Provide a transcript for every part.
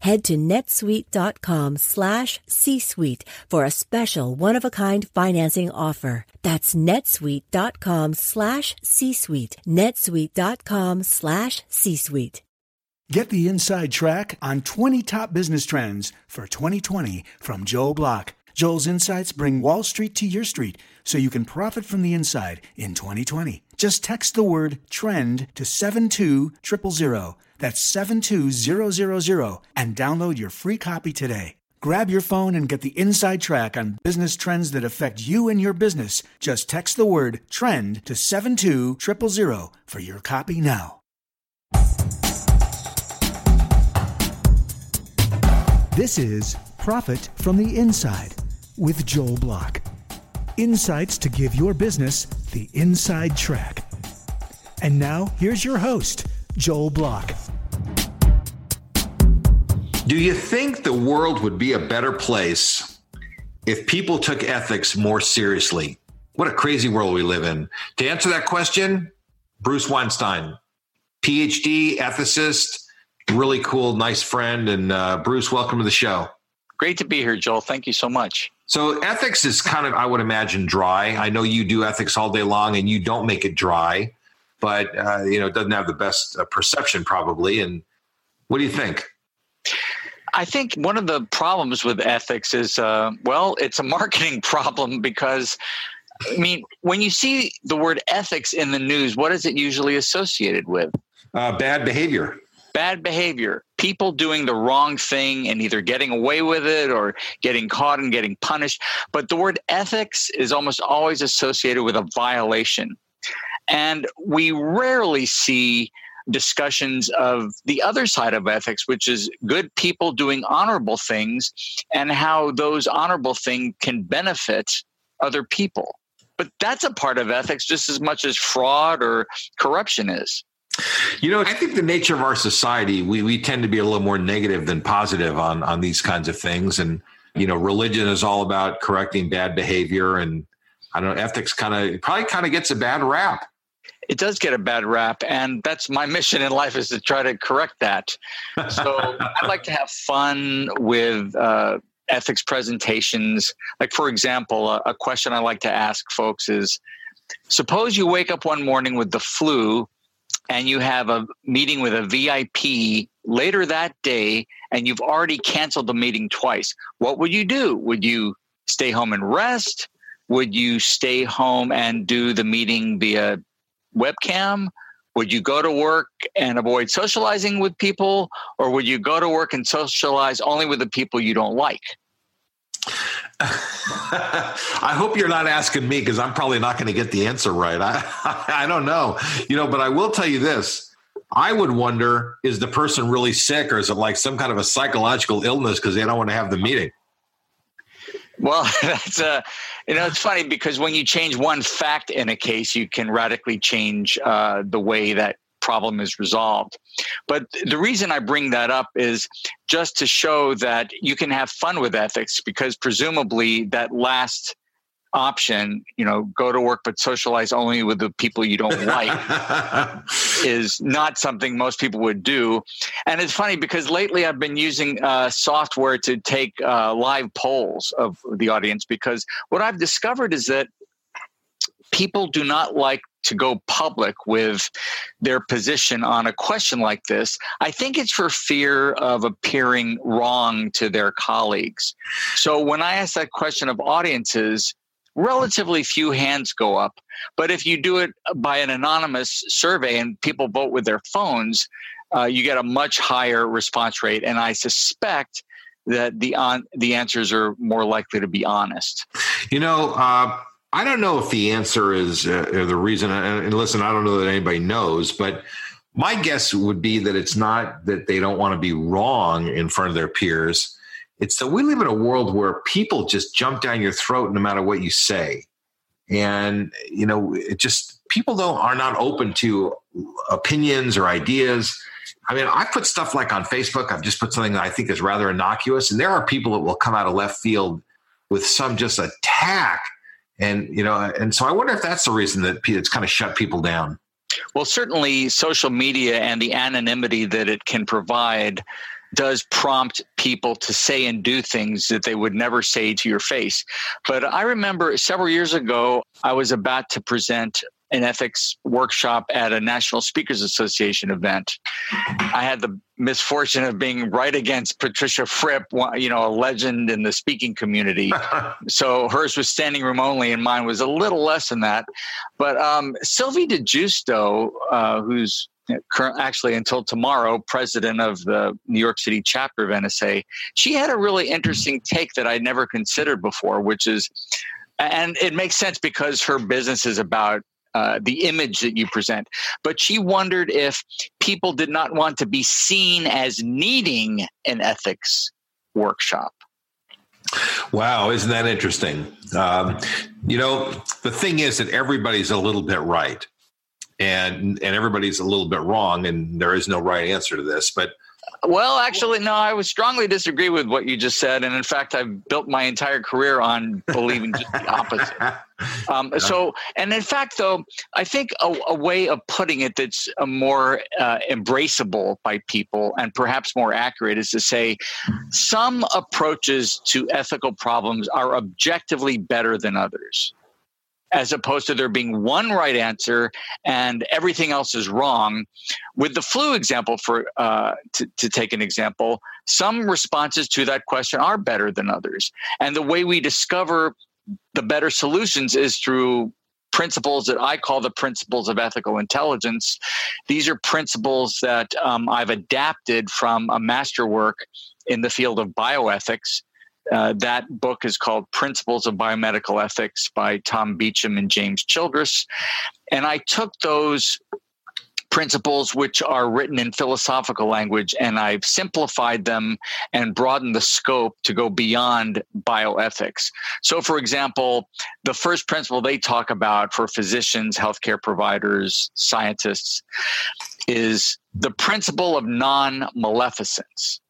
Head to netsuite.com slash C-suite for a special one-of-a-kind financing offer. That's netsuite.com slash C-suite. netsuite.com slash C-suite. Get the inside track on 20 top business trends for 2020 from Joel Block. Joel's insights bring Wall Street to your street so you can profit from the inside in 2020. Just text the word trend to 72000. That's 72000 and download your free copy today. Grab your phone and get the inside track on business trends that affect you and your business. Just text the word trend to 72000 for your copy now. This is Profit from the Inside with Joel Block. Insights to give your business the inside track. And now, here's your host, Joel Block. Do you think the world would be a better place if people took ethics more seriously? What a crazy world we live in. To answer that question, Bruce Weinstein, PhD, ethicist, really cool, nice friend. And uh, Bruce, welcome to the show. Great to be here, Joel. Thank you so much. So, ethics is kind of, I would imagine, dry. I know you do ethics all day long and you don't make it dry, but, uh, you know, it doesn't have the best uh, perception probably. And what do you think? I think one of the problems with ethics is, uh, well, it's a marketing problem because, I mean, when you see the word ethics in the news, what is it usually associated with? Uh, bad behavior bad behavior, people doing the wrong thing and either getting away with it or getting caught and getting punished. But the word ethics is almost always associated with a violation. And we rarely see discussions of the other side of ethics, which is good people doing honorable things and how those honorable things can benefit other people. But that's a part of ethics just as much as fraud or corruption is. You know, I think the nature of our society, we, we tend to be a little more negative than positive on, on these kinds of things. And, you know, religion is all about correcting bad behavior. And I don't know, ethics kind of probably kind of gets a bad rap. It does get a bad rap. And that's my mission in life is to try to correct that. So I'd like to have fun with uh, ethics presentations. Like, for example, a, a question I like to ask folks is suppose you wake up one morning with the flu and you have a meeting with a VIP later that day and you've already canceled the meeting twice, what would you do? Would you stay home and rest? Would you stay home and do the meeting via webcam? Would you go to work and avoid socializing with people? Or would you go to work and socialize only with the people you don't like? I hope you're not asking me because I'm probably not going to get the answer right. I, I don't know, you know, but I will tell you this. I would wonder is the person really sick or is it like some kind of a psychological illness because they don't want to have the meeting? Well, that's uh, you know, it's funny because when you change one fact in a case, you can radically change uh, the way that problem is resolved. But the reason I bring that up is just to show that you can have fun with ethics because presumably that last option, you know, go to work but socialize only with the people you don't like is not something most people would do. And it's funny because lately I've been using uh, software to take uh, live polls of the audience because what I've discovered is that people do not like to go public with their position on a question like this. I think it's for fear of appearing wrong to their colleagues. So when I ask that question of audiences, relatively few hands go up. But if you do it by an anonymous survey and people vote with their phones, uh, you get a much higher response rate. And I suspect that the on the answers are more likely to be honest. You know, uh, I don't know if the answer is uh, the reason. And listen, I don't know that anybody knows, but my guess would be that it's not that they don't want to be wrong in front of their peers. It's that we live in a world where people just jump down your throat no matter what you say. And, you know, it just people don't are not open to opinions or ideas. I mean, I put stuff like on Facebook, I've just put something that I think is rather innocuous. And there are people that will come out of left field with some just attack. And, you know, and so I wonder if that's the reason that it's kind of shut people down. Well, certainly social media and the anonymity that it can provide does prompt people to say and do things that they would never say to your face. But I remember several years ago, I was about to present an ethics workshop at a National Speakers Association event. I had the misfortune of being right against Patricia Fripp, you know, a legend in the speaking community. so hers was standing room only, and mine was a little less than that. But um, Sylvie di Giusto, uh, who's actually until tomorrow, president of the New York City chapter of NSA, she had a really interesting take that I'd never considered before, which is, and it makes sense because her business is about uh, the image that you present. But she wondered if people did not want to be seen as needing an ethics workshop. Wow, isn't that interesting? Um, you know, the thing is that everybody's a little bit right, and and everybody's a little bit wrong, and there is no right answer to this. But well, actually, no, I would strongly disagree with what you just said. And in fact, I've built my entire career on believing just the opposite. Um, so, and in fact, though, I think a, a way of putting it that's more uh, embraceable by people and perhaps more accurate is to say some approaches to ethical problems are objectively better than others as opposed to there being one right answer and everything else is wrong. With the flu example, for uh, to, to take an example, some responses to that question are better than others, and the way we discover the better solutions is through principles that I call the principles of ethical intelligence. These are principles that um, I've adapted from a masterwork in the field of bioethics uh, that book is called Principles of Biomedical Ethics by Tom Beauchamp and James Childress. And I took those principles which are written in philosophical language and I've simplified them and broadened the scope to go beyond bioethics. So, for example, the first principle they talk about for physicians, healthcare providers, scientists is the principle of non maleficence.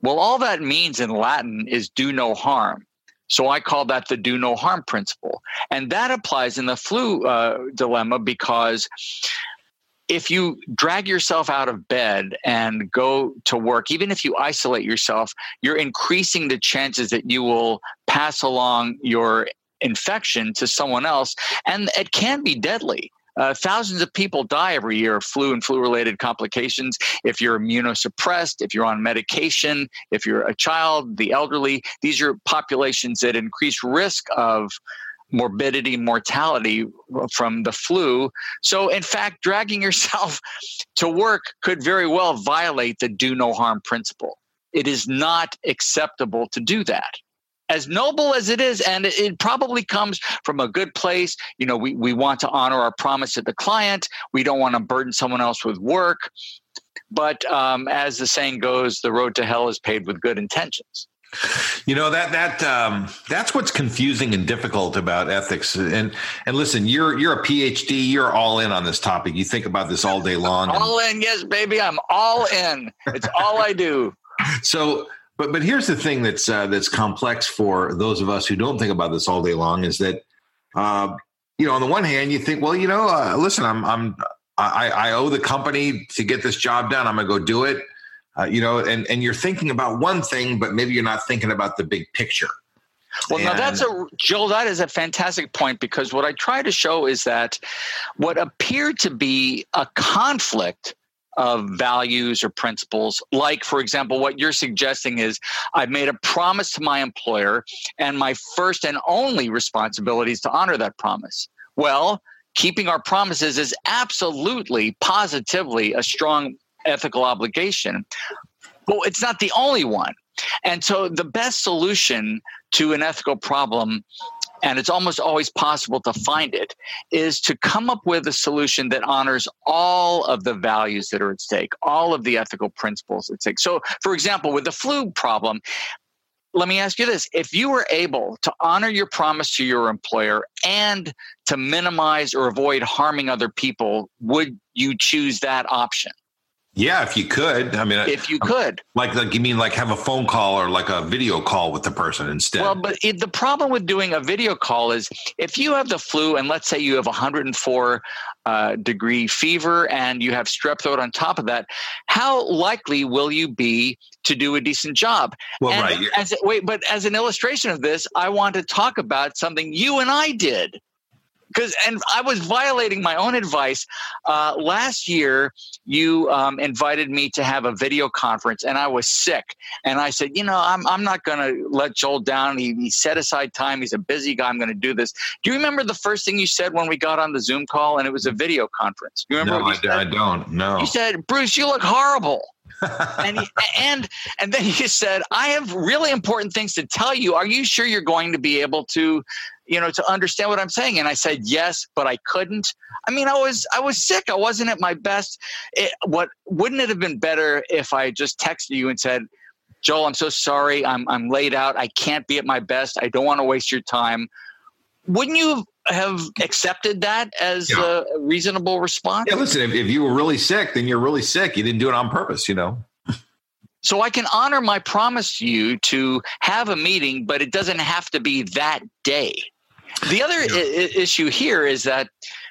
Well, all that means in Latin is do no harm. So I call that the do no harm principle. And that applies in the flu uh, dilemma because if you drag yourself out of bed and go to work, even if you isolate yourself, you're increasing the chances that you will pass along your infection to someone else. And it can be deadly. Uh, thousands of people die every year of flu and flu related complications. If you're immunosuppressed, if you're on medication, if you're a child, the elderly, these are populations that increase risk of morbidity, mortality from the flu. So, in fact, dragging yourself to work could very well violate the do no harm principle. It is not acceptable to do that as noble as it is, and it probably comes from a good place. You know, we, we want to honor our promise to the client. We don't want to burden someone else with work. But um, as the saying goes, the road to hell is paved with good intentions. You know that that um, that's what's confusing and difficult about ethics. And and listen, you're you're a PhD. You're all in on this topic. You think about this all day long. all in, yes, baby. I'm all in. It's all I do. So but but here's the thing that's uh, that's complex for those of us who don't think about this all day long is that uh, you know on the one hand you think well you know uh, listen I'm I'm I, I owe the company to get this job done I'm gonna go do it uh, you know and and you're thinking about one thing but maybe you're not thinking about the big picture. Well, and, now that's a Joel. That is a fantastic point because what I try to show is that what appeared to be a conflict of values or principles. Like, for example, what you're suggesting is I've made a promise to my employer, and my first and only responsibility is to honor that promise. Well, keeping our promises is absolutely, positively a strong ethical obligation. But it's not the only one. And so the best solution to an ethical problem and it's almost always possible to find it, is to come up with a solution that honors all of the values that are at stake, all of the ethical principles at stake. So, for example, with the flu problem, let me ask you this if you were able to honor your promise to your employer and to minimize or avoid harming other people, would you choose that option? Yeah, if you could. I mean, if you could, like, like you mean like have a phone call or like a video call with the person instead. Well, but it, the problem with doing a video call is if you have the flu and let's say you have 104 uh, degree fever and you have strep throat on top of that, how likely will you be to do a decent job? Well, and right. As, wait, but as an illustration of this, I want to talk about something you and I did because and I was violating my own advice. Uh, last year, you um, invited me to have a video conference, and I was sick. And I said, you know, I'm I'm not going to let Joel down. He, he set aside time. He's a busy guy. I'm going to do this. Do you remember the first thing you said when we got on the Zoom call? And it was a video conference. You remember? No, I, I, don't. No. You said, Bruce, you look horrible. And he, and and then he said, "I have really important things to tell you. Are you sure you're going to be able to you know, to understand what I'm saying. And I said yes, but I couldn't. I mean, I was I was sick. I wasn't at my best. It, what wouldn't it have been better if I just texted you and said, Joel, I'm so sorry. I'm I'm laid out. I can't be at my best. I don't want to waste your time. Wouldn't you have accepted that as yeah. a reasonable response? Yeah, listen, if, if you were really sick, then you're really sick. You didn't do it on purpose, you know. So I can honor my promise to you to have a meeting, but it doesn't have to be that day. The other yeah. I- issue here is that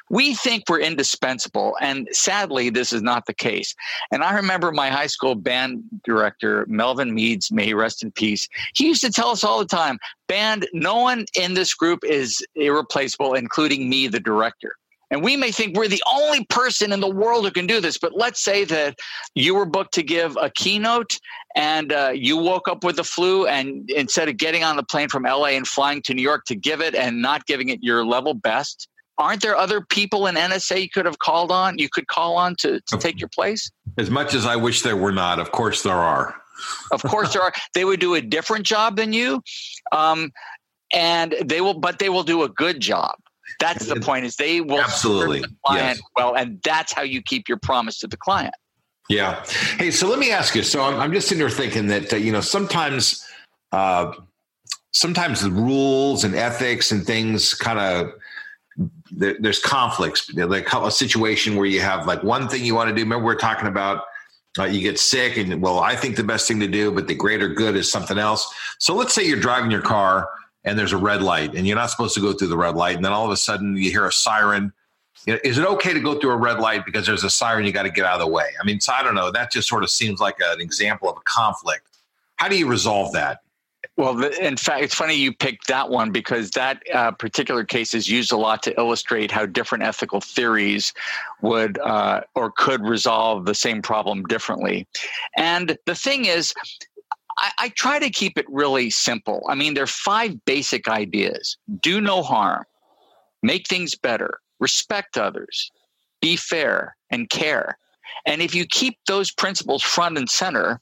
we think we're indispensable, and sadly, this is not the case. And I remember my high school band director, Melvin Meads, may he rest in peace. He used to tell us all the time, "Band, no one in this group is irreplaceable, including me, the director." And we may think we're the only person in the world who can do this, but let's say that you were booked to give a keynote and uh, you woke up with the flu, and instead of getting on the plane from LA and flying to New York to give it and not giving it your level best, aren't there other people in NSA you could have called on, you could call on to, to take your place? As much as I wish there were not, of course there are. of course there are. They would do a different job than you. Um, and they will, but they will do a good job. That's the point. Is they will absolutely the client yes. well, and that's how you keep your promise to the client. Yeah. Hey, so let me ask you. So I'm, I'm just in here thinking that uh, you know sometimes, uh, sometimes the rules and ethics and things kind of there, there's conflicts. Like a situation where you have like one thing you want to do. Remember, we we're talking about uh, you get sick, and well, I think the best thing to do, but the greater good is something else. So let's say you're driving your car and there's a red light and you're not supposed to go through the red light and then all of a sudden you hear a siren is it okay to go through a red light because there's a siren you got to get out of the way i mean so i don't know that just sort of seems like an example of a conflict how do you resolve that well, in fact, it's funny you picked that one because that uh, particular case is used a lot to illustrate how different ethical theories would uh, or could resolve the same problem differently. And the thing is, I, I try to keep it really simple. I mean, there are five basic ideas do no harm, make things better, respect others, be fair, and care. And if you keep those principles front and center,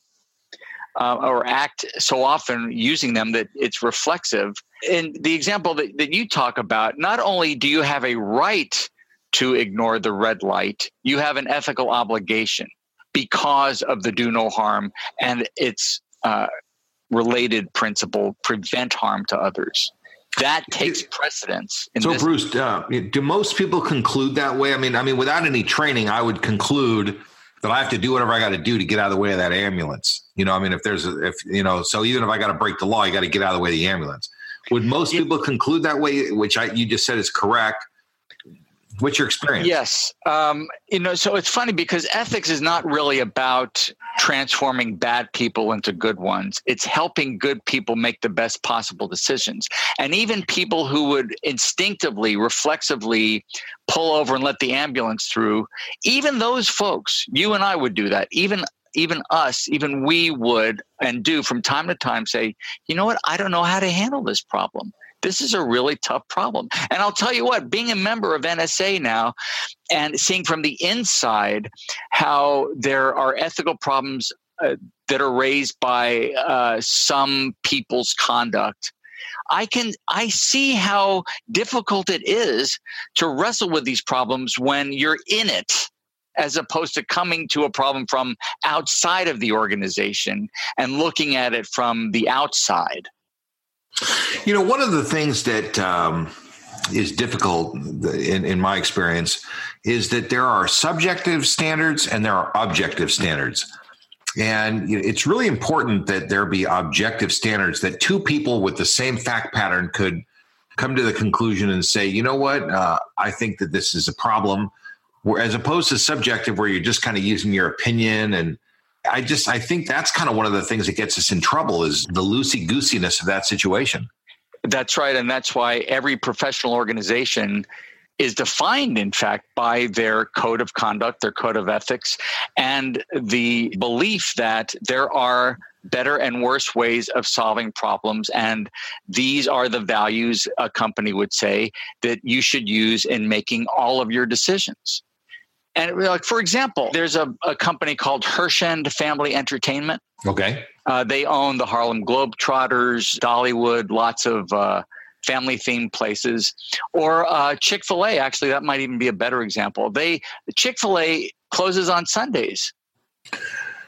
uh, or act so often using them that it's reflexive. In the example that, that you talk about, not only do you have a right to ignore the red light, you have an ethical obligation because of the do no harm and its uh, related principle prevent harm to others that takes precedence. so, Bruce, uh, do most people conclude that way? I mean, I mean, without any training, I would conclude that I have to do whatever I got to do to get out of the way of that ambulance. You know, I mean, if there's a, if you know, so even if I got to break the law, you got to get out of the way of the ambulance. Would most people conclude that way? Which I, you just said is correct. What's your experience? Yes. Um, you know, so it's funny because ethics is not really about transforming bad people into good ones. It's helping good people make the best possible decisions. And even people who would instinctively, reflexively pull over and let the ambulance through, even those folks, you and I would do that. Even even us, even we would and do from time to time say, you know what, I don't know how to handle this problem This is a really tough problem. And I'll tell you what, being a member of NSA now and seeing from the inside how there are ethical problems uh, that are raised by uh, some people's conduct I can I see how difficult it is to wrestle with these problems when you're in it as opposed to coming to a problem from outside of the organization and looking at it from the outside. You know, one of the things that um, is difficult in, in my experience is that there are subjective standards and there are objective standards. And it's really important that there be objective standards that two people with the same fact pattern could come to the conclusion and say, you know what, uh, I think that this is a problem, as opposed to subjective where you're just kind of using your opinion. And I just, I think that's kind of one of the things that gets us in trouble is the loosey goosiness of that situation. That's right. And that's why every professional organization is defined, in fact, by their code of conduct, their code of ethics, and the belief that there are better and worse ways of solving problems. And these are the values a company would say that you should use in making all of your decisions. And like for example, there's a, a company called Herschend Family Entertainment. Okay. Uh, they own the Harlem Globetrotters, Dollywood, lots of uh, family themed places, or uh, Chick Fil A. Actually, that might even be a better example. They Chick Fil A closes on Sundays.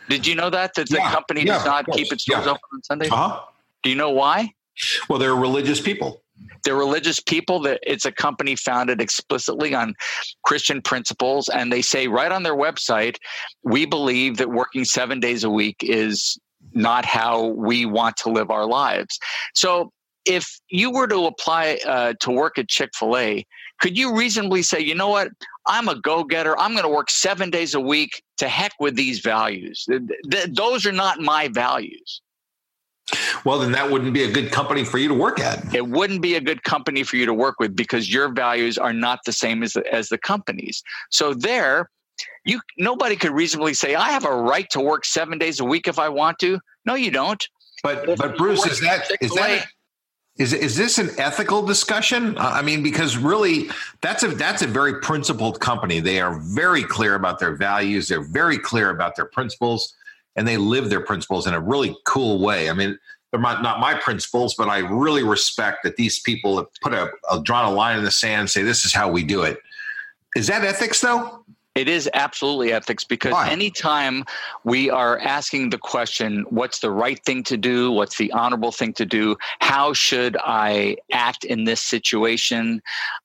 Did you know that that the yeah, company yeah, does not keep its doors yeah. open on Sundays? Uh-huh. Do you know why? Well, they're religious people. They're religious people. That it's a company founded explicitly on Christian principles, and they say right on their website, "We believe that working seven days a week is not how we want to live our lives." So if you were to apply uh, to work at Chick fil A, could you reasonably say, you know what? I'm a go getter. I'm going to work seven days a week to heck with these values. Th- th- those are not my values. Well, then that wouldn't be a good company for you to work at. It wouldn't be a good company for you to work with because your values are not the same as the, as the company's. So there, you nobody could reasonably say I have a right to work seven days a week if I want to. No, you don't. But but Bruce, is that is that is is this an ethical discussion? I mean, because really, that's a that's a very principled company. They are very clear about their values. They're very clear about their principles, and they live their principles in a really cool way. I mean, they're not, not my principles, but I really respect that these people have put a, a drawn a line in the sand, and say this is how we do it. Is that ethics, though? It is absolutely ethics because Why? anytime we are asking the question, what's the right thing to do? What's the honorable thing to do? How should I act in this situation?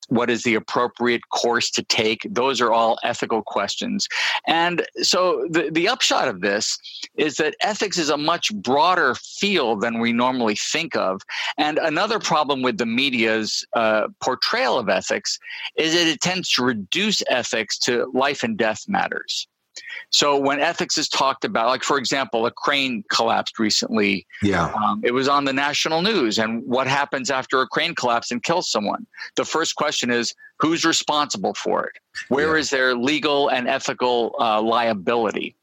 What is the appropriate course to take? Those are all ethical questions. And so the, the upshot of this is that ethics is a much broader field than we normally think of. And another problem with the media's uh, portrayal of ethics is that it tends to reduce ethics to life and death matters. So when ethics is talked about, like for example, a crane collapsed recently. Yeah, um, it was on the national news. And what happens after a crane collapses and kills someone? The first question is who's responsible for it? Where yeah. is their legal and ethical uh, liability?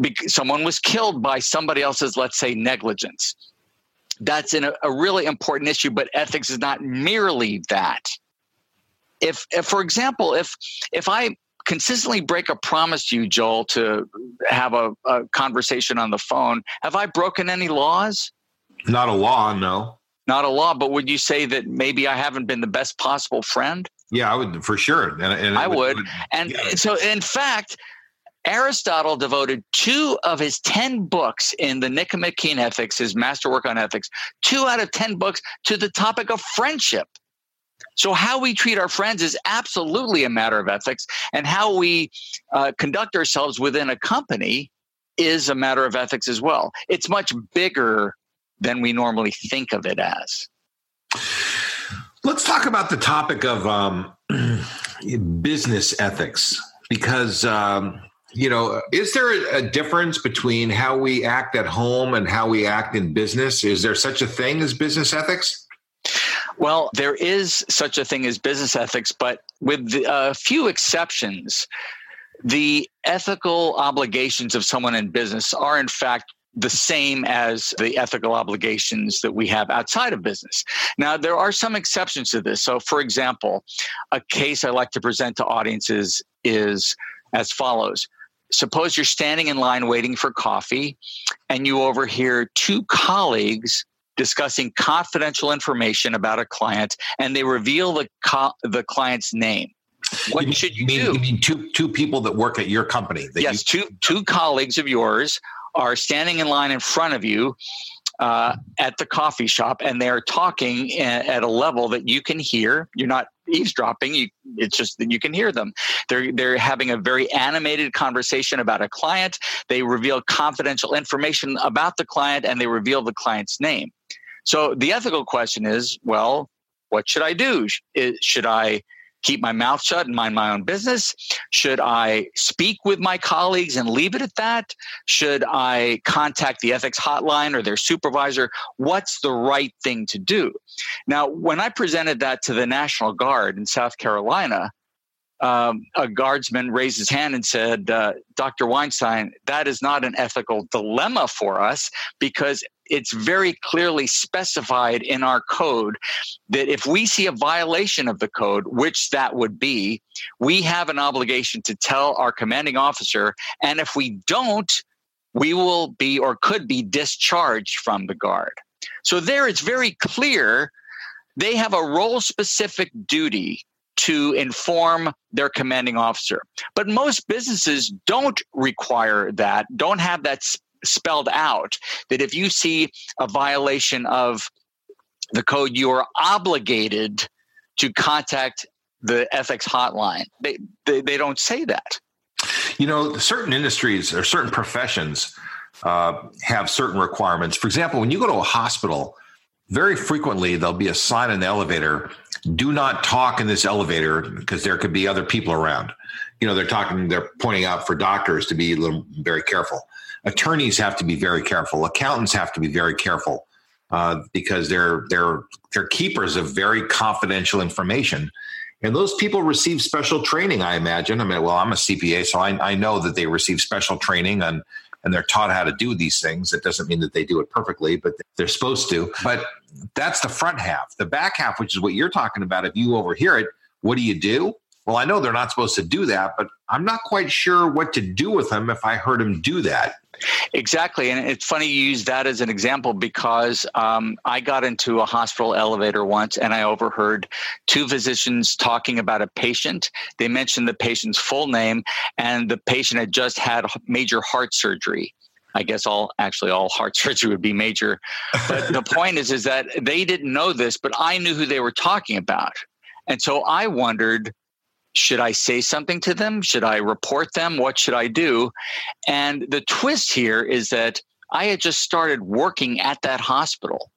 Be- someone was killed by somebody else's, let's say, negligence. That's an, a really important issue, but ethics is not merely that. If, if, for example, if if I consistently break a promise to you, Joel, to have a, a conversation on the phone. Have I broken any laws? Not a law, no. Not a law, but would you say that maybe I haven't been the best possible friend? Yeah, I would for sure. And, and I would. would and yeah. so, in fact, Aristotle devoted two of his 10 books in the Nicomachean Ethics, his masterwork on ethics, two out of 10 books to the topic of friendship. So, how we treat our friends is absolutely a matter of ethics, and how we uh, conduct ourselves within a company is a matter of ethics as well. It's much bigger than we normally think of it as. Let's talk about the topic of um, business ethics because. Um, you know, is there a difference between how we act at home and how we act in business? Is there such a thing as business ethics? Well, there is such a thing as business ethics, but with a few exceptions, the ethical obligations of someone in business are, in fact, the same as the ethical obligations that we have outside of business. Now, there are some exceptions to this. So, for example, a case I like to present to audiences is as follows. Suppose you're standing in line waiting for coffee and you overhear two colleagues discussing confidential information about a client and they reveal the, co- the client's name. What you should you mean, do? You mean two two people that work at your company? That yes, you, two two colleagues of yours are standing in line in front of you uh, at the coffee shop, and they are talking at a level that you can hear. You're not eavesdropping. You, it's just that you can hear them. They're they're having a very animated conversation about a client. They reveal confidential information about the client, and they reveal the client's name. So the ethical question is, well, what should I do? Should I keep my mouth shut and mind my own business? Should I speak with my colleagues and leave it at that? Should I contact the ethics hotline or their supervisor? What's the right thing to do? Now, when I presented that to the National Guard in South Carolina, um, a guardsman raised his hand and said, uh, Dr. Weinstein, that is not an ethical dilemma for us because it's very clearly specified in our code that if we see a violation of the code, which that would be, we have an obligation to tell our commanding officer. And if we don't, we will be or could be discharged from the guard. So there it's very clear they have a role specific duty to inform their commanding officer. But most businesses don't require that, don't have that spelled out that if you see a violation of the code, you are obligated to contact the ethics hotline. They, they, they don't say that. You know, certain industries or certain professions uh, have certain requirements. For example, when you go to a hospital, very frequently there'll be a sign in the elevator do not talk in this elevator because there could be other people around you know they're talking they're pointing out for doctors to be a little very careful attorneys have to be very careful accountants have to be very careful uh, because they're they're they're keepers of very confidential information and those people receive special training i imagine i mean well i'm a cpa so i, I know that they receive special training on and they're taught how to do these things. It doesn't mean that they do it perfectly, but they're supposed to. But that's the front half. The back half, which is what you're talking about, if you overhear it, what do you do? Well, I know they're not supposed to do that, but I'm not quite sure what to do with them if I heard them do that. Exactly. And it's funny you use that as an example because um, I got into a hospital elevator once and I overheard two physicians talking about a patient. They mentioned the patient's full name and the patient had just had major heart surgery. I guess all actually all heart surgery would be major. But the point is is that they didn't know this, but I knew who they were talking about. And so I wondered should I say something to them? Should I report them? What should I do? And the twist here is that I had just started working at that hospital.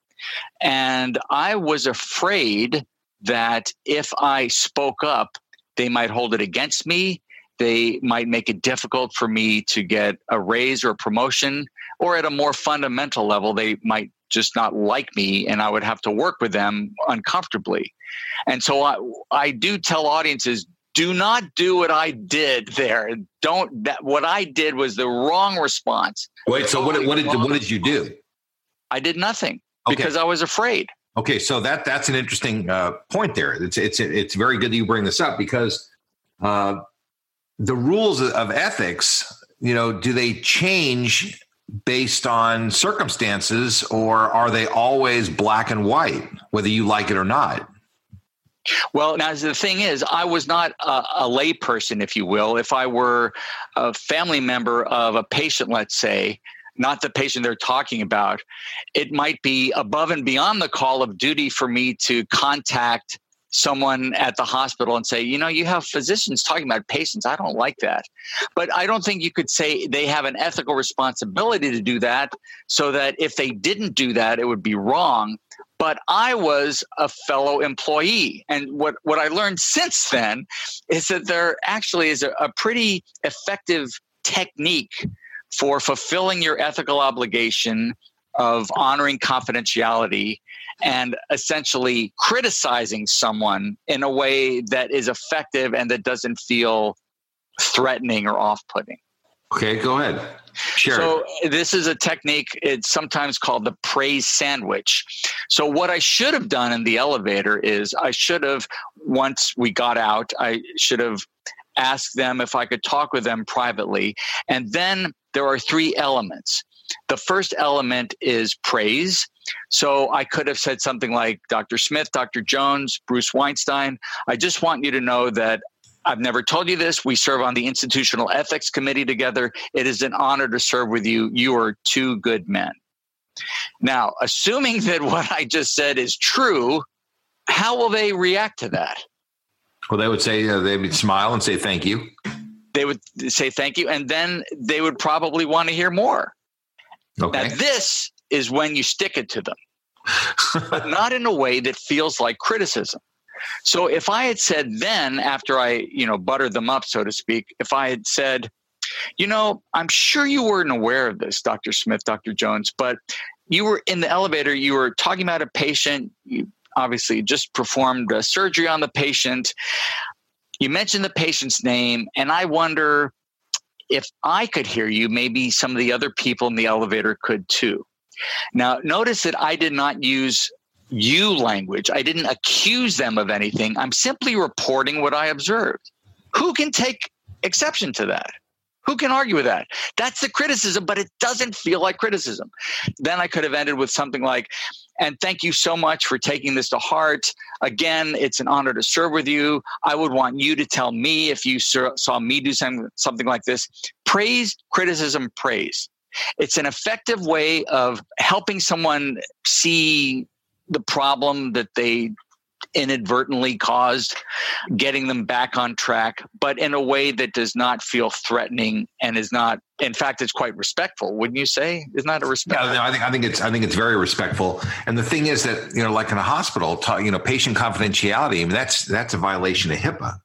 And I was afraid that if I spoke up, they might hold it against me. They might make it difficult for me to get a raise or a promotion, or at a more fundamental level, they might just not like me and I would have to work with them uncomfortably. And so I, I do tell audiences do not do what I did there. Don't that what I did was the wrong response. Wait, so what, what did what did you do? I did nothing okay. because I was afraid. Okay, so that that's an interesting uh, point there. It's it's it's very good that you bring this up because uh, the rules of ethics, you know, do they change based on circumstances, or are they always black and white, whether you like it or not? Well, now the thing is, I was not a, a layperson, if you will. If I were a family member of a patient, let's say, not the patient they're talking about, it might be above and beyond the call of duty for me to contact someone at the hospital and say, you know, you have physicians talking about patients. I don't like that. But I don't think you could say they have an ethical responsibility to do that so that if they didn't do that, it would be wrong but I was a fellow employee. And what, what I learned since then is that there actually is a, a pretty effective technique for fulfilling your ethical obligation of honoring confidentiality and essentially criticizing someone in a way that is effective and that doesn't feel threatening or off putting. Okay, go ahead. Sure. So this is a technique. It's sometimes called the praise sandwich. So what I should have done in the elevator is I should have once we got out, I should have asked them if I could talk with them privately. And then there are three elements. The first element is praise. So I could have said something like, Dr. Smith, Dr. Jones, Bruce Weinstein, I just want you to know that I've never told you this. We serve on the Institutional Ethics Committee together. It is an honor to serve with you. You are two good men. Now, assuming that what I just said is true, how will they react to that? Well, they would say, uh, they would smile and say thank you. They would say thank you, and then they would probably want to hear more. Okay. Now, this is when you stick it to them, but not in a way that feels like criticism. So if I had said then, after I, you know, buttered them up, so to speak, if I had said, you know, I'm sure you weren't aware of this, Dr. Smith, Dr. Jones, but you were in the elevator, you were talking about a patient, you obviously just performed a surgery on the patient. You mentioned the patient's name, and I wonder if I could hear you, maybe some of the other people in the elevator could too. Now, notice that I did not use you language. I didn't accuse them of anything. I'm simply reporting what I observed. Who can take exception to that? Who can argue with that? That's the criticism, but it doesn't feel like criticism. Then I could have ended with something like, and thank you so much for taking this to heart. Again, it's an honor to serve with you. I would want you to tell me if you saw me do something like this. Praise, criticism, praise. It's an effective way of helping someone see the problem that they inadvertently caused, getting them back on track, but in a way that does not feel threatening and is not. In fact, it's quite respectful. Wouldn't you say? Isn't that a respect? Yeah, I think I think it's I think it's very respectful. And the thing is that you know, like in a hospital, you know, patient confidentiality. I mean, that's that's a violation of HIPAA.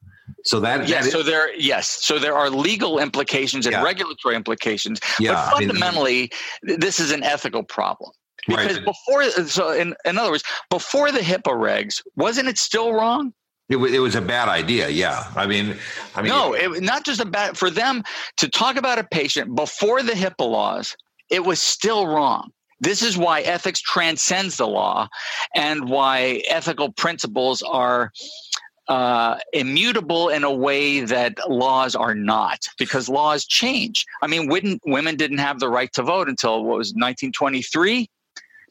So that yes, that so there yes, so there are legal implications and yeah. regulatory implications. Yeah, but fundamentally, I mean, this is an ethical problem. Because right. before, so in, in other words, before the HIPAA regs, wasn't it still wrong? It, it was a bad idea. Yeah. I mean, I mean, no, it, not just a bad for them to talk about a patient before the HIPAA laws. It was still wrong. This is why ethics transcends the law, and why ethical principles are uh, immutable in a way that laws are not, because laws change. I mean, wouldn't women didn't have the right to vote until what was 1923.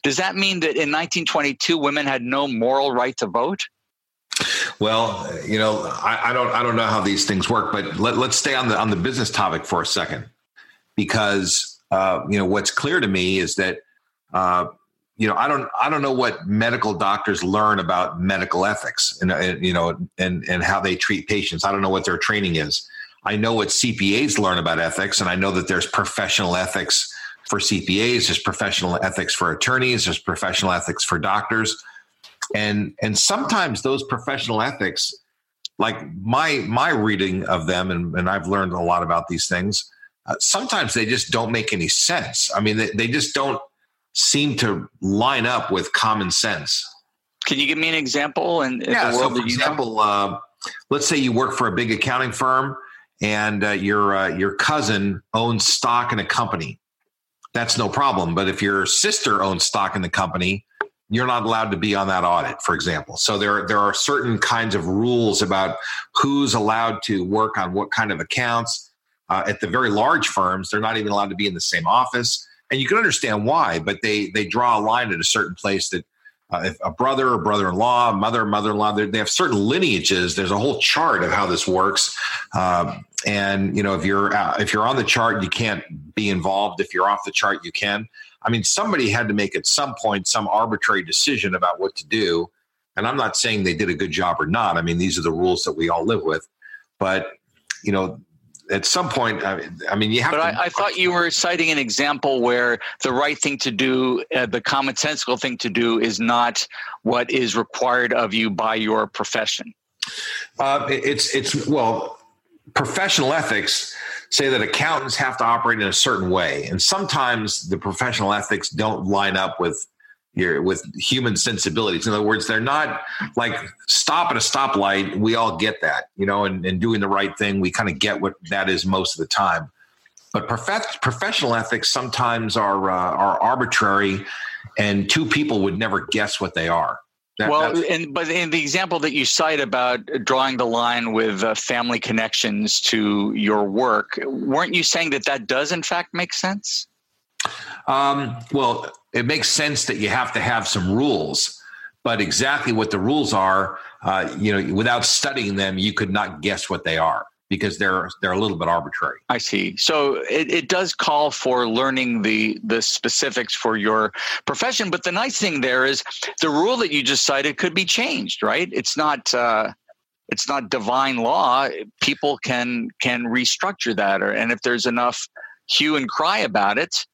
Does that mean that in 1922 women had no moral right to vote? Well, you know, I, I don't I don't know how these things work, but let, us stay on the on the business topic for a second, because uh, you know what's clear to me is that uh, you know I don't I don't know what medical doctors learn about medical ethics and, and you know and and how they treat patients. I don't know what their training is. I know what CPAs learn about ethics, and I know that there's professional ethics for CPAs, there's professional ethics for attorneys, there's professional ethics for doctors. And and sometimes those professional ethics, like my my reading of them, and, and I've learned a lot about these things, uh, sometimes they just don't make any sense. I mean, they, they just don't seem to line up with common sense. Can you give me an example? And yeah, so for example, uh, let's say you work for a big accounting firm, and uh, your uh, your cousin owns stock in a company, that's no problem. But if your sister owns stock in the company, you're not allowed to be on that audit, for example. So there, there are certain kinds of rules about who's allowed to work on what kind of accounts. Uh, at the very large firms, they're not even allowed to be in the same office, and you can understand why. But they they draw a line at a certain place that uh, if a brother or brother-in-law, mother, mother-in-law, they have certain lineages. There's a whole chart of how this works. Uh, and you know, if you're uh, if you're on the chart, you can't be involved. If you're off the chart, you can. I mean, somebody had to make at some point some arbitrary decision about what to do. And I'm not saying they did a good job or not. I mean, these are the rules that we all live with. But you know, at some point, I mean, you have. But to, I, I, thought you were citing an example where the right thing to do, uh, the commonsensical thing to do, is not what is required of you by your profession. Uh, it's it's well, professional ethics say that accountants have to operate in a certain way, and sometimes the professional ethics don't line up with with human sensibilities. In other words, they're not like stop at a stoplight. We all get that, you know, and, and doing the right thing. We kind of get what that is most of the time. But prof- professional ethics sometimes are uh, are arbitrary, and two people would never guess what they are. That, well, and, but in the example that you cite about drawing the line with uh, family connections to your work, weren't you saying that that does in fact make sense? Um, well, it makes sense that you have to have some rules, but exactly what the rules are, uh, you know, without studying them, you could not guess what they are because they're they're a little bit arbitrary. I see. So it, it does call for learning the the specifics for your profession. But the nice thing there is the rule that you just cited could be changed, right? It's not uh, it's not divine law. People can can restructure that, or and if there's enough hue and cry about it,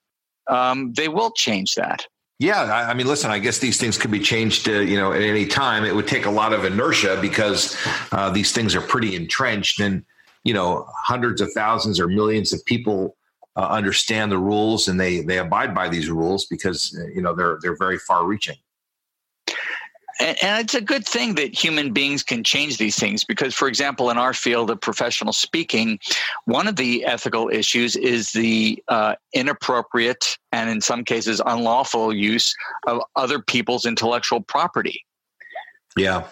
um, they will change that. Yeah, I, mean, listen. I guess these things could be changed, uh, you know, at any time. It would take a lot of inertia because uh, these things are pretty entrenched, and you know hundreds of thousands or millions of people uh, understand the rules and they they abide by these rules because you know they're they're very far reaching and, and, it's a good thing that human beings can change these things because for example in our field of professional speaking one of the ethical issues is the uh, inappropriate and in some cases unlawful use of other people's intellectual property yeah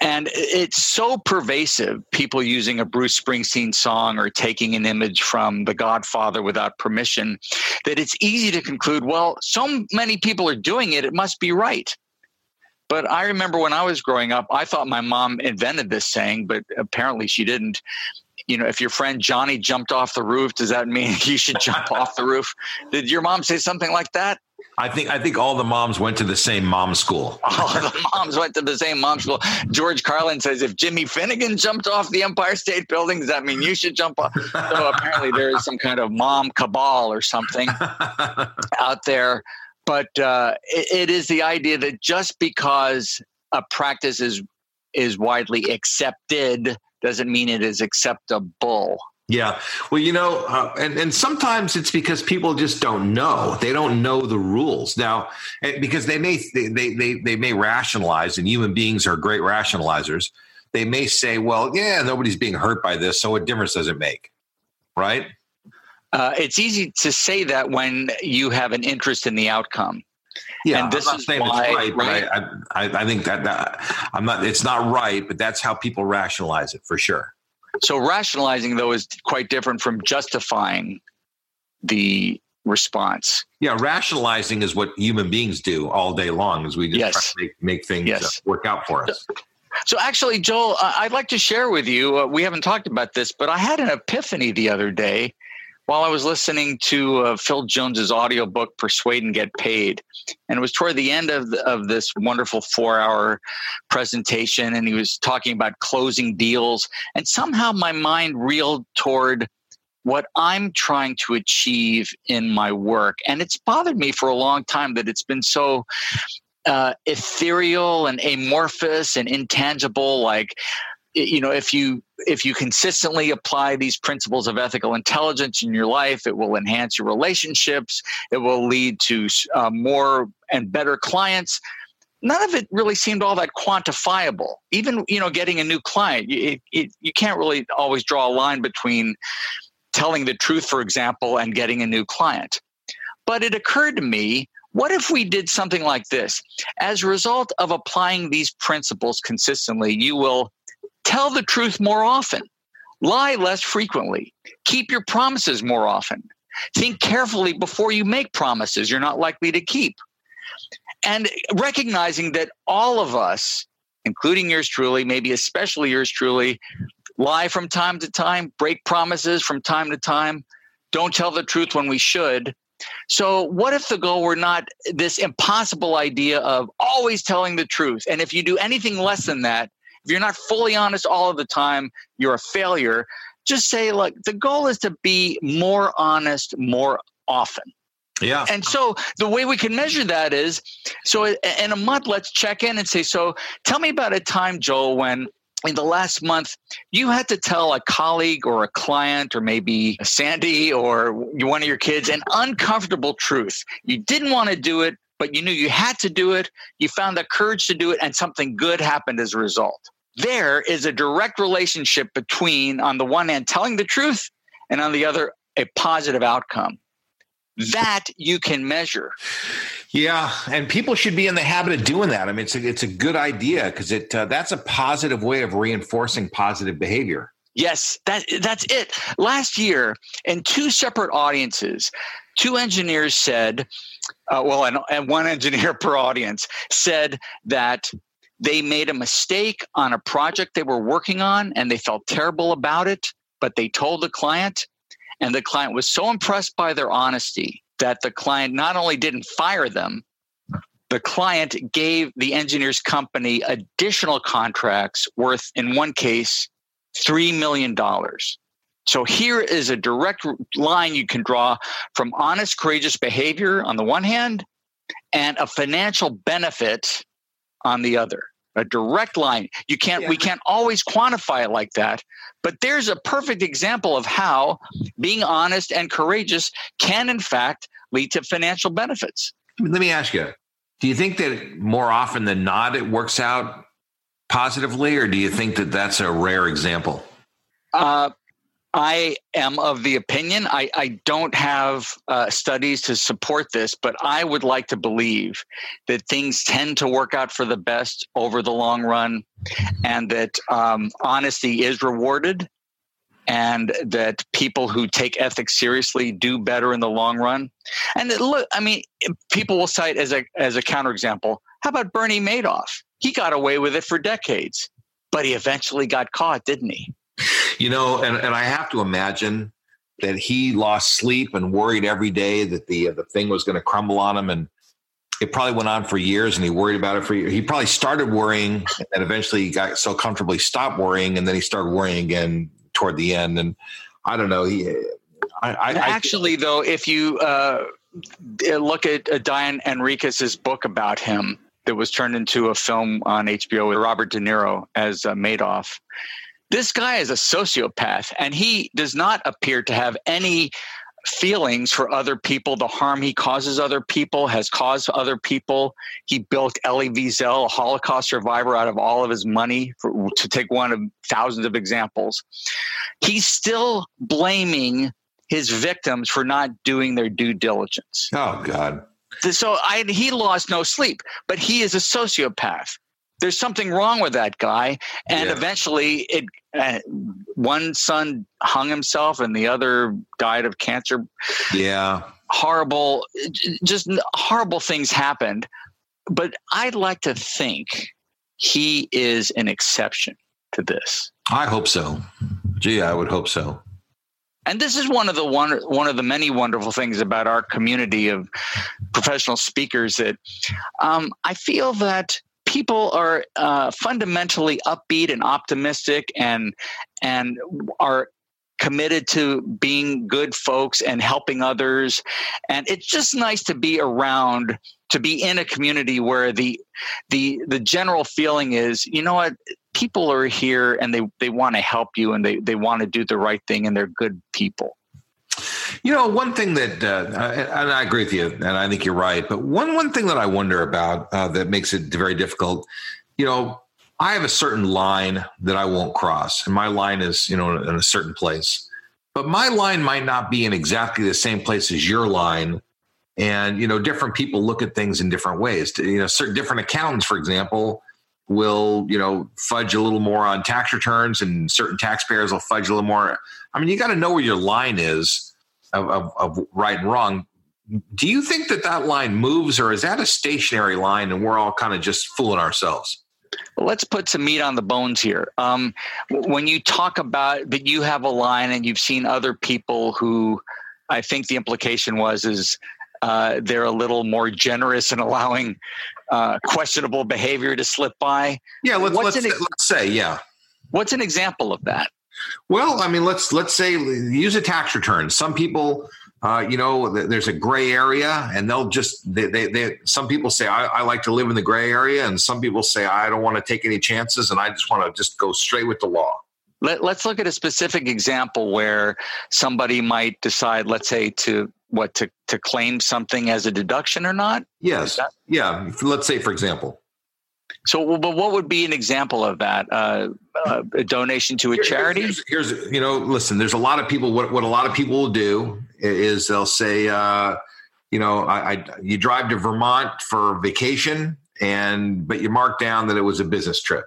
and it's so pervasive, people using a Bruce Springsteen song or taking an image from The Godfather without permission, that it's easy to conclude, well, so many people are doing it, it must be right. But I remember when I was growing up, I thought my mom invented this saying, but apparently she didn't. You know, if your friend Johnny jumped off the roof, does that mean you should jump off the roof? Did your mom say something like that? I think I think all the moms went to the same mom school. all the moms went to the same mom school. George Carlin says if Jimmy Finnegan jumped off the Empire State Building, does that mean you should jump off? So apparently there is some kind of mom cabal or something out there. But uh, it, it is the idea that just because a practice is is widely accepted doesn't mean it is acceptable. Yeah. Well, you know, uh, and, and sometimes it's because people just don't know. They don't know the rules now eh, because they may, they, they, they may rationalize and human beings are great rationalizers. They may say, well, yeah, nobody's being hurt by this. So what difference does it make? Right. Uh, it's easy to say that when you have an interest in the outcome. Yeah, and this I'm not is saying why, it's right, right? but I, I, I think that, that I'm not. It's not right, but that's how people rationalize it for sure. So rationalizing though is quite different from justifying the response. Yeah, rationalizing is what human beings do all day long, as we just yes. make, make, things uh, yes. work out for us. So, actually, Joel, I'd like to share with you. Uh, we haven't talked about this, but I had an epiphany the other day while I was listening to uh, Phil Jones's audiobook Persuade and Get Paid. And it was toward the end of, the, of this wonderful four hour presentation. And he was talking about closing deals. And somehow my mind reeled toward what I'm trying to achieve in my work. And it's bothered me for a long time that it's been so uh, ethereal and amorphous and intangible. Like, you know if you if you consistently apply these principles of ethical intelligence in your life it will enhance your relationships. It will lead to uh, more and better clients. None of it really seemed all that quantifiable. Even you know getting a new client it, it, you can't really always draw a line between telling the truth for example and getting a new client. But it occurred to me what if we did something like this? As a result of applying these principles consistently, you will Tell the truth more often. Lie less frequently. Keep your promises more often. Think carefully before you make promises you're not likely to keep. And recognizing that all of us, including yours truly, maybe especially yours truly, lie from time to time, break promises from time to time, don't tell the truth when we should. So, what if the goal were not this impossible idea of always telling the truth? And if you do anything less than that, if you're not fully honest all of the time, you're a failure. Just say, like, the goal is to be more honest more often. Yeah. And so the way we can measure that is so in a month, let's check in and say, so tell me about a time, Joel, when in the last month you had to tell a colleague or a client or maybe Sandy or one of your kids an uncomfortable truth. You didn't want to do it, but you knew you had to do it. You found the courage to do it, and something good happened as a result. There is a direct relationship between, on the one hand, telling the truth, and on the other, a positive outcome. That you can measure. Yeah, and people should be in the habit of doing that. I mean, it's a, it's a good idea because it uh, that's a positive way of reinforcing positive behavior. Yes, that that's it. Last year, in two separate audiences, two engineers said, uh, well, and, and one engineer per audience said that they made a mistake on a project they were working on and they felt terrible about it, but they told the client, and the client was so impressed by their honesty that the client not only didn't fire them, the client gave the engineer's company additional contracts worth, in one case, $3 million. So here is a direct line you can draw from honest, courageous behavior on the one hand and a financial benefit on the other. A direct line. You can't yeah. we can't always quantify it like that, but there's a perfect example of how being honest and courageous can in fact lead to financial benefits. Let me ask you, do you think that more often than not it works out positively or do you think that that's a rare example? Uh, I am of the opinion, I, I don't have uh, studies to support this, but I would like to believe that things tend to work out for the best over the long run and that um, honesty is rewarded and that people who take ethics seriously do better in the long run. And look, I mean, people will cite as a, as a counterexample, how about Bernie Madoff? He got away with it for decades, but he eventually got caught, didn't he? You know, and, and I have to imagine that he lost sleep and worried every day that the the thing was going to crumble on him, and it probably went on for years, and he worried about it for years. He probably started worrying, and eventually he got so comfortable he stopped worrying, and then he started worrying again toward the end. And I don't know. He, I, I actually, I, though, if you uh, look at uh, Diane Henriques's book about him that was turned into a film on HBO with Robert De Niro as uh, Madoff this guy is a sociopath and he does not appear to have any feelings for other people, the harm he causes other people, has caused other people. He built Elie Wiesel, a Holocaust survivor, out of all of his money, for, to take one of thousands of examples. He's still blaming his victims for not doing their due diligence. Oh, God. So I, he lost no sleep, but he is a sociopath there's something wrong with that guy. And yeah. eventually it uh, one son hung himself and the other died of cancer. Yeah. Horrible just horrible things happened. But i'd like to think he is an exception to this. I hope so. Gee i would hope so. And this is one of the one one of the many wonderful things about our community of professional speakers that um, I feel that people are uh, fundamentally upbeat and optimistic and and are committed to being good folks and helping others. And it's just nice to be around to be in a community where the the the general feeling is you know what? People are here and they they want to help you and they they want to do the right thing and they're good people you know, one thing that, uh, and I agree with you, and I think you're right. But one one thing that I wonder about uh, that makes it very difficult, you know, I have a certain line that I won't cross, and my line is, you know, in a certain place. But my line might not be in exactly the same place as your line, and you know, different people look at things in different ways. You know, certain different accountants, for example, will you know fudge a little more on tax returns, and certain taxpayers will fudge a little more. I mean, you got to know where your line is of, of, of right and wrong. Do you think that that line moves, or is that a stationary line, and we're all kind of just fooling ourselves? Let's put some meat on the bones here. Um, when you talk about that, you have a line, and you've seen other people who, I think the implication was is uh, they're a little more generous in allowing uh, questionable behavior to slip by. Yeah, let's let's, an, let's say yeah. What's an example of that? Well, I mean, let's let's say use a tax return. Some people, uh, you know, there's a gray area, and they'll just they, they, they some people say I, I, like to live in the gray area, and some people say I don't want to take any chances, and I just want to just go straight with the law. Let, let's look at a specific example where somebody might decide, let's say, to what to to claim something as a deduction or not. Yes. Yeah. Let's say, for example. So, but what would be an example of that? Uh, uh, a donation to a charity? Here's, here's, you know, listen. There's a lot of people. What what a lot of people will do is they'll say, uh, you know, I, I you drive to Vermont for vacation, and but you mark down that it was a business trip,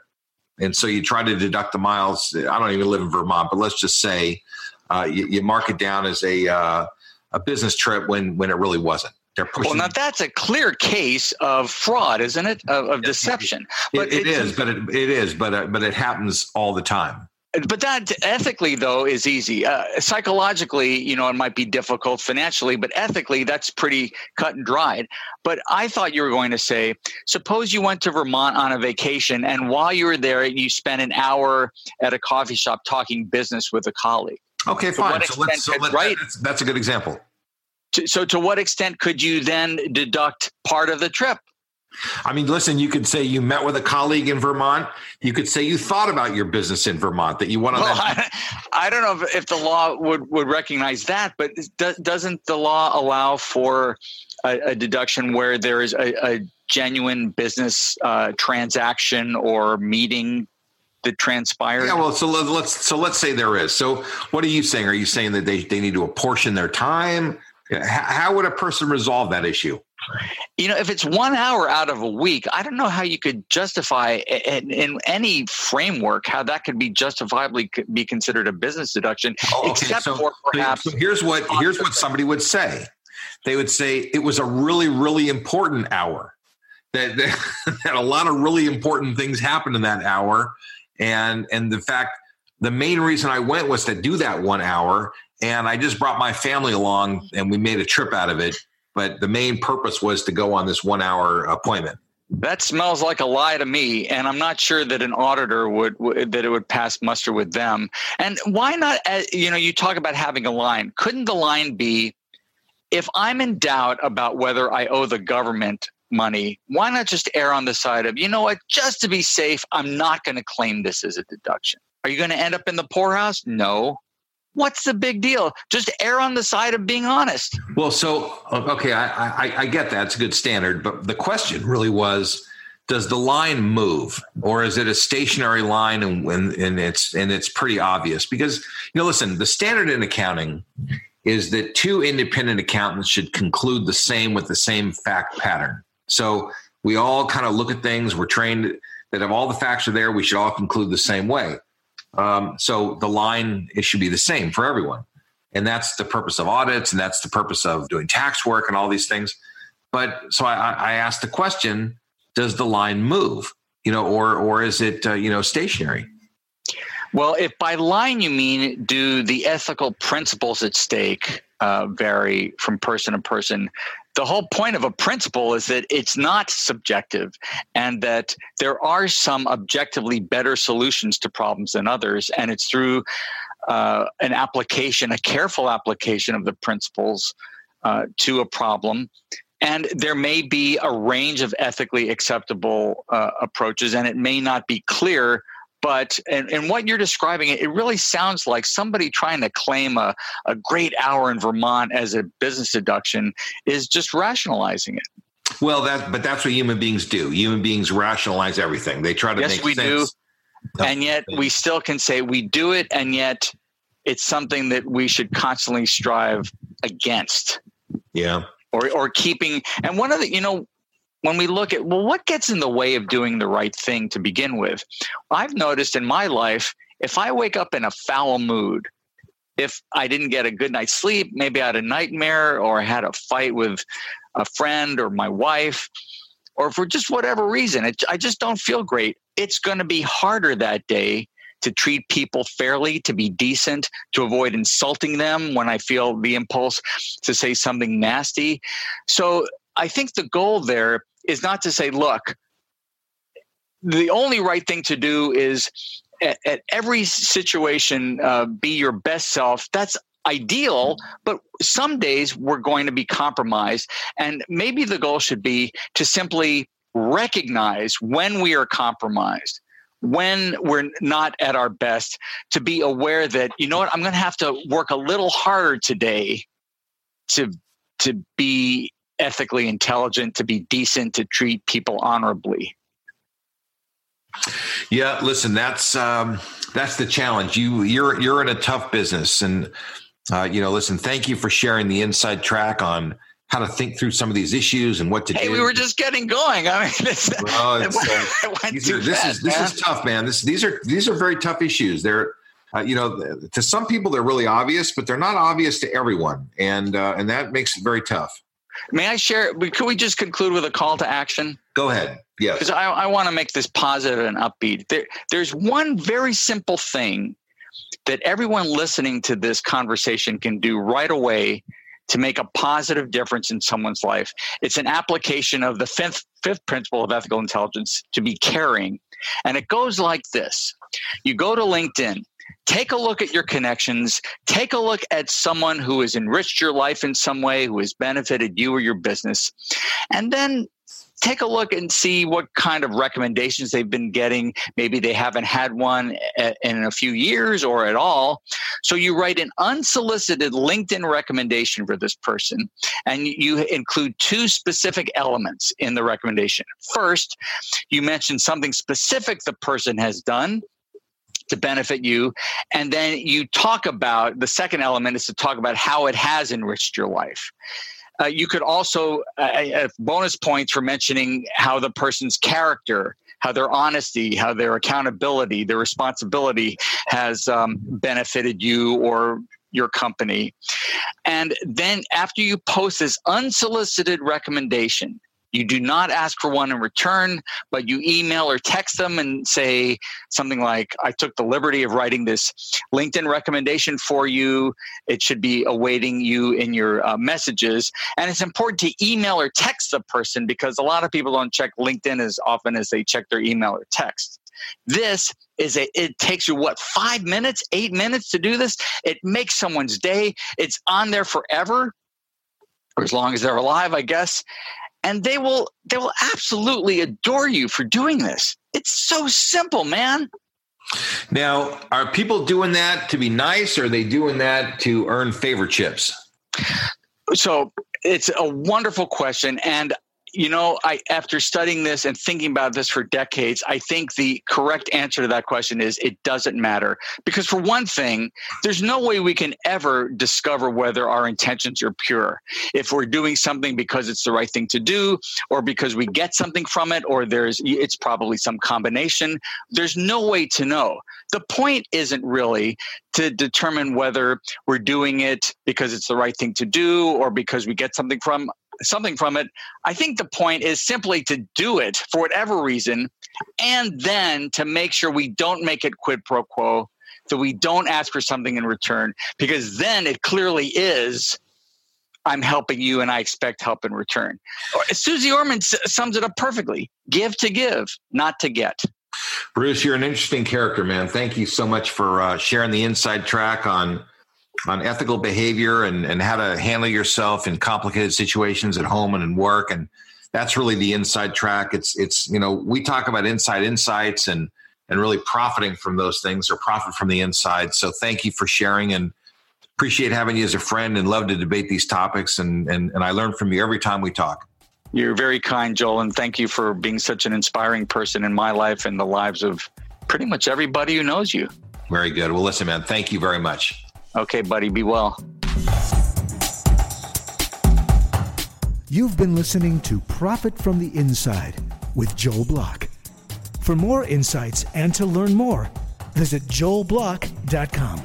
and so you try to deduct the miles. I don't even live in Vermont, but let's just say uh, you, you, mark it down as a uh, a business trip when when it really wasn't. They're pushing. Well, now that's a clear case of fraud, isn't it? Of, of deception. But it, it is, but it, it is, but uh, but it happens all the time. But that ethically, though, is easy. Uh, psychologically, you know, it might be difficult financially, but ethically, that's pretty cut and dried. But I thought you were going to say, suppose you went to Vermont on a vacation, and while you were there, you spent an hour at a coffee shop talking business with a colleague. Okay, fine. So, let's, so let, right? That's, that's a good example. To, so, to what extent could you then deduct part of the trip? I mean, listen, you could say you met with a colleague in Vermont. You could say you thought about your business in Vermont, that you want to. Well, I, I, don't know if, if, the law would, would recognize that, but doesn't the law allow for a, a deduction where there is a, a genuine business uh, transaction or meeting that transpired? Yeah, well, so let's so let's say there is. So, what are you saying? Are you saying that they, they need to apportion their time? How would a person resolve that issue? You know, if it's one hour out of a week, I don't know how you could justify in, in any framework how that could be justifiably be considered a business deduction, oh, okay. except so, for perhaps. So here's what here's what somebody would say. They would say it was a really really important hour. That, that, that a lot of really important things happened in that hour, and and the fact the main reason I went was to do that one hour, and I just brought my family along, and we made a trip out of it but the main purpose was to go on this one hour appointment. That smells like a lie to me, and I'm not sure that an auditor would, that it would pass muster with them. And why not? Uh, you know, you talk about having a line. Couldn't the line be, if I'm in doubt about whether I owe the government money, why not just err on the side of, you know what, just to be safe, I'm not going to claim this as a deduction. Are you going to end up in the poorhouse? No. What's the big deal? Just err on the side of being honest. Well, so okay, I, I, I get that it's a good standard, but the question really was: Does the line move, or is it a stationary line, and when and it's and it's pretty obvious? Because you know, listen, the standard in accounting is that two independent accountants should conclude the same with the same fact pattern. So we all kind of look at things. We're trained that if all the facts are there, we should all conclude the same way. Um, so the line it should be the same for everyone, and that's the purpose of audits, and that's the purpose of doing tax work and all these things. But so I, I asked the question: Does the line move? You know, or or is it uh, you know stationary? Well, if by line you mean do the ethical principles at stake uh, vary from person to person, the whole point of a principle is that it's not subjective and that there are some objectively better solutions to problems than others. And it's through uh, an application, a careful application of the principles uh, to a problem. And there may be a range of ethically acceptable uh, approaches, and it may not be clear but and, and what you're describing it really sounds like somebody trying to claim a, a great hour in vermont as a business deduction is just rationalizing it. Well that but that's what human beings do. Human beings rationalize everything. They try to yes, make we sense. Do and yet we still can say we do it and yet it's something that we should constantly strive against. Yeah. Or or keeping and one of the you know when we look at, well, what gets in the way of doing the right thing to begin with? I've noticed in my life, if I wake up in a foul mood, if I didn't get a good night's sleep, maybe I had a nightmare or I had a fight with a friend or my wife, or for just whatever reason, it, I just don't feel great. It's going to be harder that day to treat people fairly, to be decent, to avoid insulting them when I feel the impulse to say something nasty. So I think the goal there is not to say, look, the only right thing to do is at, at every situation uh, be your best self. That's ideal, but some days we're going to be compromised. And maybe the goal should be to simply recognize when we are compromised, when we're not at our best, to be aware that, you know what, I'm going to have to work a little harder today to to be ethically intelligent, to be decent, to treat people honorably. Yeah, listen, that's um, that's the challenge. You you're you're in a tough business, and uh, you know, listen, thank you for sharing the inside track on how to think through some of these issues and what to hey, do. we were just getting going. I mean, it's, well, uh, it this fast, is this man. is tough, man. This these are these are very tough issues. They're uh, you know, to some people they're really obvious, but they're not obvious to everyone, and uh, and that makes it very tough. May I share? Could we just conclude with a call to action? Go ahead. Yes. Because I, I want to make this positive and upbeat. There, there's one very simple thing that everyone listening to this conversation can do right away to make a positive difference in someone's life. It's an application of the fifth, fifth principle of ethical intelligence to be caring. And it goes like this you go to LinkedIn, take a look at your connections, take a look at someone who has enriched your life in some way, who has benefited you or your business, and then take a look and see what kind of recommendations they've been getting. Maybe they haven't had one eh, in a few years or at all. So you write an unsolicited LinkedIn recommendation for this person, and you include two specific elements in the recommendation. First, you mention something specific the person has done to benefit you. And then you talk about the second element is to talk about how it has enriched your life. Uh, you could also uh, bonus points for mentioning how the person's character how their honesty, how their accountability, their responsibility has um, benefited you or your company. And then after you post this unsolicited recommendation, you do not ask for one in return, but you email or text them and say something like, I took the liberty of writing this LinkedIn recommendation for you. It should be awaiting you in your uh, messages. And it's important to email or text the person because a lot of people don't check LinkedIn as often as they check their email or text. This is a, it takes you what, five minutes, eight minutes to do this? It makes someone's day. It's on there forever or as long as they're alive, I guess and they will they will absolutely adore you for doing this. It's so simple, man. Now, are people doing that to be nice or are they doing that to earn favor chips? So, it's a wonderful question and you know, I after studying this and thinking about this for decades, I think the correct answer to that question is it doesn't matter. Because for one thing, there's no way we can ever discover whether our intentions are pure. If we're doing something because it's the right thing to do or because we get something from it or there's it's probably some combination, there's no way to know. The point isn't really to determine whether we're doing it because it's the right thing to do or because we get something from something from it. I think the point is simply to do it for whatever reason, and then to make sure we don't make it quid pro quo, that we don't ask for something in return, because then it clearly is. I'm helping you and I expect help in return. Suze Orman sums it up perfectly give to give, not to get. Bruce, you're an interesting character, man. Thank you so much for uh, sharing the inside track on on ethical behavior and, and how to handle yourself in complicated situations at home and in work. And that's really the inside track. It's, it's, you know, we talk about inside insights and, and really profiting from those things or profit from the inside. So thank you for sharing and appreciate having you as a friend and love to debate these topics. And, and, and I learn from you every time we talk. You're very kind, Joel, and thank you for being such an inspiring person in my life and the lives of pretty much everybody who knows you. Very good. Well, listen, man, thank you very much. Okay, buddy. Be well. You've been listening to Profit from the Inside with Joel Block. For more insights and to learn more, visit joelblock.com.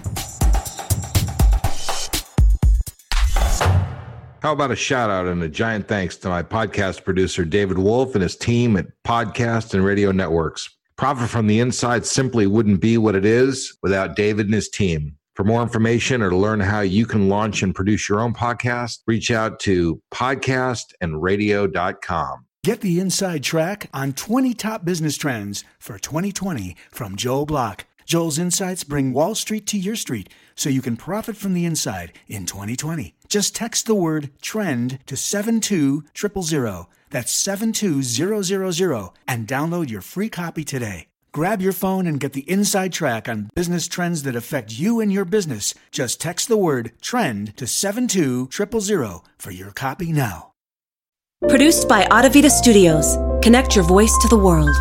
How about a shout out and a giant thanks to my podcast producer, David Wolf, and his team at Podcast and Radio Networks. Profit from the Inside simply wouldn't be what it is without David and his team. For more information or to learn how you can launch and produce your own podcast, reach out to podcastandradio.com. Get the inside track on 20 top business trends for 2020 from Joel Block. Joel's insights bring Wall Street to your street so you can profit from the inside in 2020. Just text the word trend to 72000. That's 72000 and download your free copy today. Grab your phone and get the inside track on business trends that affect you and your business. Just text the word trend to 72000 for your copy now. Produced by Audavita Studios. Connect your voice to the world.